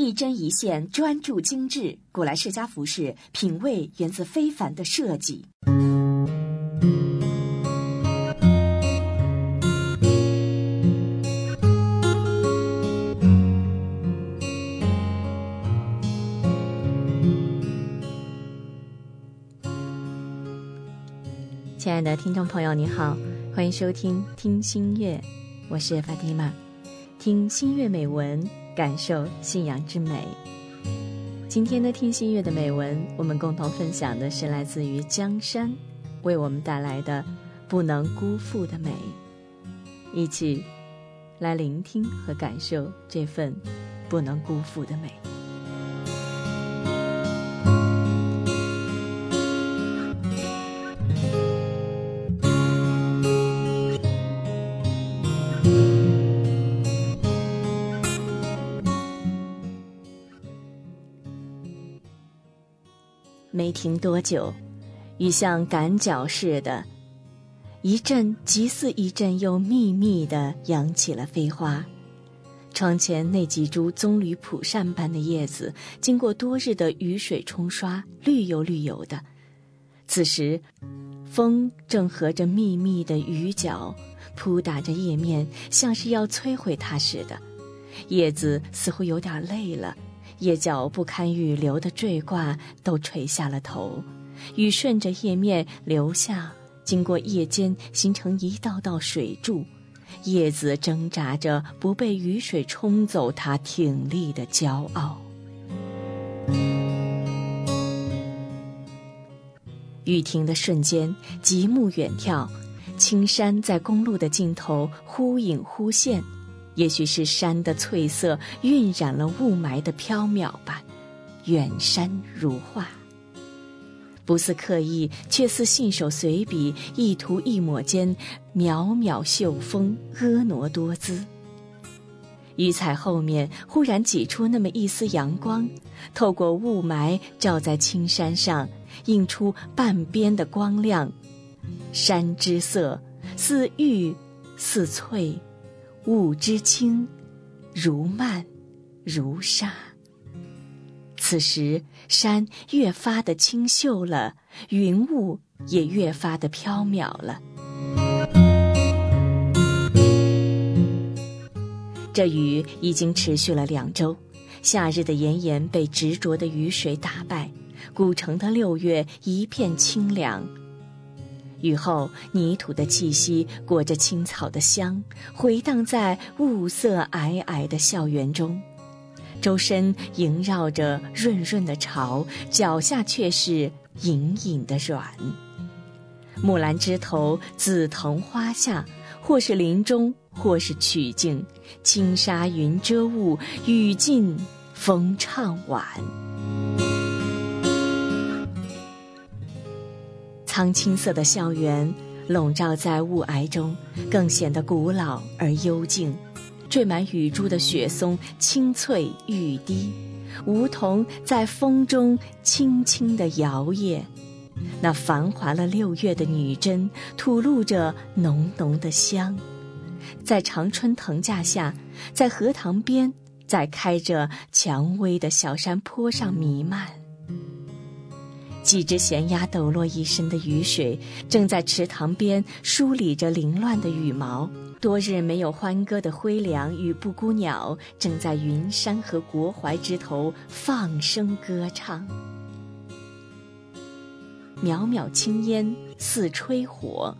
一针一线，专注精致。古来世家服饰品味源自非凡的设计。亲爱的听众朋友，你好，欢迎收听《听心乐》，我是法蒂玛，听心乐美文，感受信仰之美。今天的听心月的美文，我们共同分享的是来自于江山为我们带来的《不能辜负的美》，一起来聆听和感受这份不能辜负的美。没停多久，雨像赶脚似的，一阵急似一阵又密密的扬起了飞花。窗前那几株棕榈蒲扇般的叶子，经过多日的雨水冲刷，绿油绿油的。此时，风正和着密密的雨脚扑打着叶面，像是要摧毁它似的。叶子似乎有点累了。叶角不堪雨流的坠挂，都垂下了头，雨顺着叶面流下，经过叶尖，形成一道道水柱。叶子挣扎着不被雨水冲走，它挺立的骄傲。雨停的瞬间，极目远眺，青山在公路的尽头忽隐忽现。也许是山的翠色晕染了雾霾的飘渺吧，远山如画，不似刻意，却似信手随笔，一涂一抹间，渺渺秀峰，婀娜多姿。雨彩后面忽然挤出那么一丝阳光，透过雾霾照在青山上，映出半边的光亮。山之色似玉，似翠。雾之清，如漫，如纱。此时山越发的清秀了，云雾也越发的飘渺了。这雨已经持续了两周，夏日的炎炎被执着的雨水打败，古城的六月一片清凉。雨后，泥土的气息裹着青草的香，回荡在雾色霭霭的校园中，周身萦绕着润润的潮，脚下却是隐隐的软。木兰枝头，紫藤花下，或是林中，或是曲径，轻纱云遮雾，雨尽风唱晚。苍青色的校园笼罩在雾霭中，更显得古老而幽静。缀满雨珠的雪松青翠欲滴，梧桐在风中轻轻地摇曳。那繁华了六月的女贞吐露着浓浓的香，在长春藤架下，在荷塘边，在开着蔷薇的小山坡上弥漫。几只咸鸭抖落一身的雨水，正在池塘边梳理着凌乱的羽毛。多日没有欢歌的灰梁与布谷鸟，正在云山和国槐枝头放声歌唱。渺渺青烟似吹火，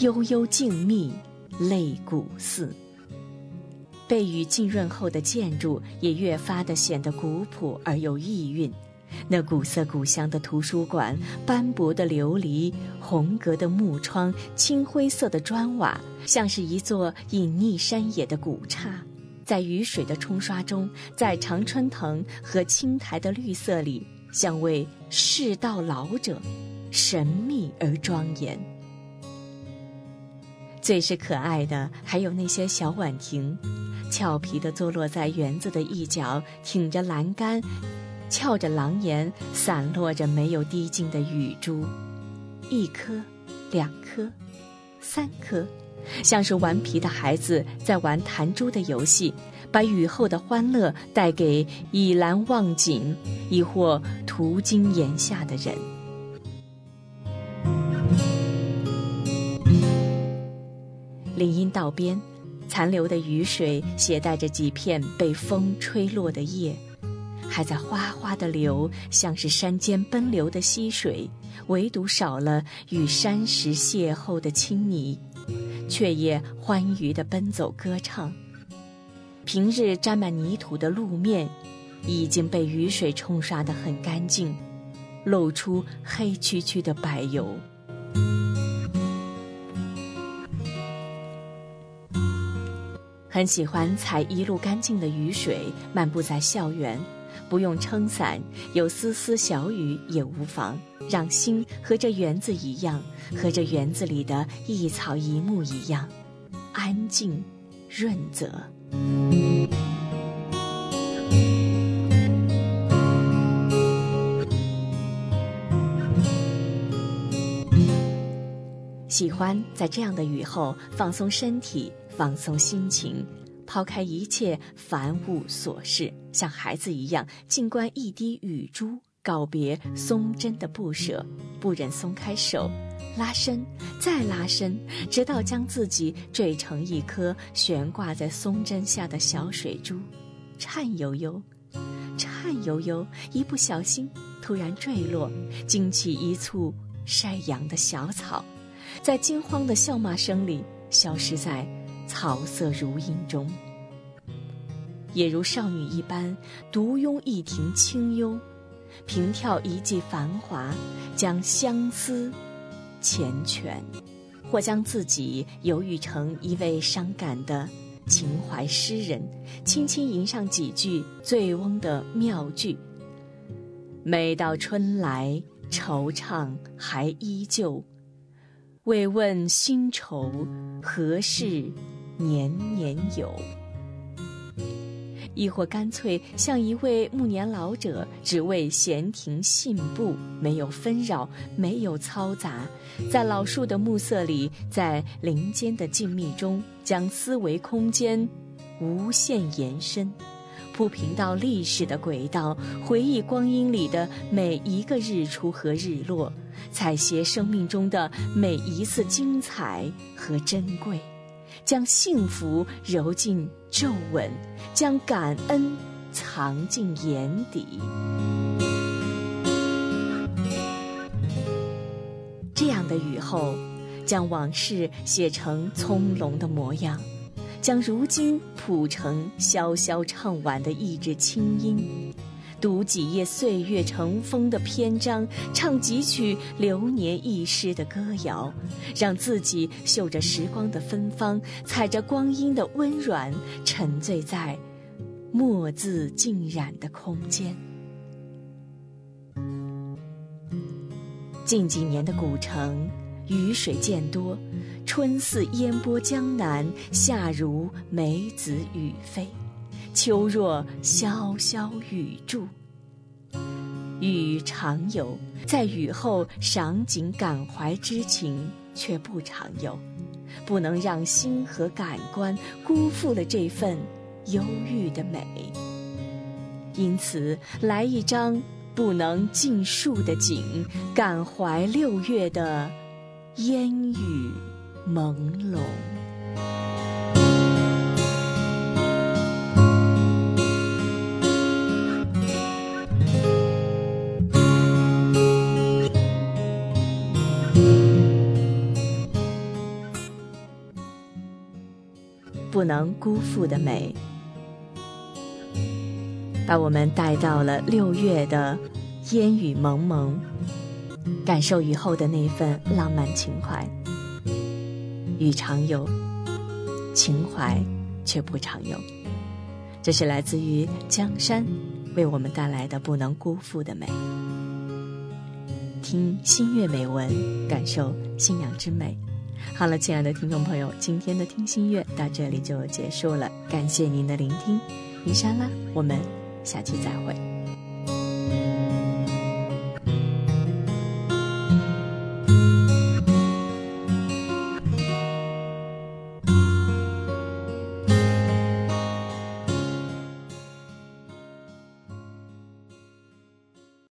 悠悠静谧泪古寺。被雨浸润后的建筑，也越发的显得古朴而有意蕴。那古色古香的图书馆，斑驳的琉璃，红格的木窗，青灰色的砖瓦，像是一座隐匿山野的古刹，在雨水的冲刷中，在常春藤和青苔的绿色里，像位世道老者，神秘而庄严。最是可爱的，还有那些小婉亭，俏皮地坐落在园子的一角，挺着栏杆。翘着廊檐，散落着没有滴尽的雨珠，一颗，两颗，三颗，像是顽皮的孩子在玩弹珠的游戏，把雨后的欢乐带给倚栏望景，亦或途经檐下的人。林荫道边，残留的雨水携带着几片被风吹落的叶，还在哗哗地流，像是山间奔流的溪水，唯独少了与山石邂逅的青泥，却也欢愉地奔走歌唱。平日沾满泥土的路面，已经被雨水冲刷得很干净，露出黑黢黢的柏油。很喜欢踩一路干净的雨水，漫步在校园，不用撑伞，有丝丝小雨也无妨，让心和这园子一样，和这园子里的一草一木一样，安静，润泽。喜欢在这样的雨后放松身体。放松心情，抛开一切凡物琐事，像孩子一样静观一滴雨珠，告别松针的不舍，不忍松开手，拉伸，再拉伸，直到将自己坠成一颗悬挂在松针下的小水珠，颤悠悠，颤悠悠，一不小心突然坠落，惊起一簇晒阳的小草，在惊慌的笑骂声里消失在。草色如茵中，也如少女一般，独拥一庭清幽，凭跳一季繁华，将相思缱绻，或将自己犹豫成一位伤感的情怀诗人，轻轻吟上几句醉翁的妙句。每到春来，惆怅还依旧，未问新愁何事。年年有，亦或干脆像一位暮年老者，只为闲庭信步，没有纷扰，没有嘈杂，在老树的暮色里，在林间的静谧中，将思维空间无限延伸，铺平到历史的轨道，回忆光阴里的每一个日出和日落，采撷生命中的每一次精彩和珍贵。将幸福揉进皱纹，将感恩藏进眼底。这样的雨后，将往事写成葱茏的模样，将如今谱成潇潇唱晚的一纸清音。读几页岁月成风的篇章，唱几曲流年易逝的歌谣，让自己嗅着时光的芬芳，踩着光阴的温软，沉醉在墨字浸染的空间。近几年的古城，雨水渐多，春似烟波江南，夏如梅子雨飞。秋若潇潇雨住，雨常有，在雨后赏景感怀之情却不常有，不能让心和感官辜负了这份忧郁的美。因此，来一张不能尽数的景，感怀六月的烟雨朦胧。不能辜负的美，把我们带到了六月的烟雨蒙蒙，感受雨后的那份浪漫情怀。雨常有，情怀却不常有。这是来自于江山为我们带来的不能辜负的美。听新月美文，感受信仰之美。好了，亲爱的听众朋友，今天的听心乐到这里就结束了，感谢您的聆听，伊莎拉，我们下期再会。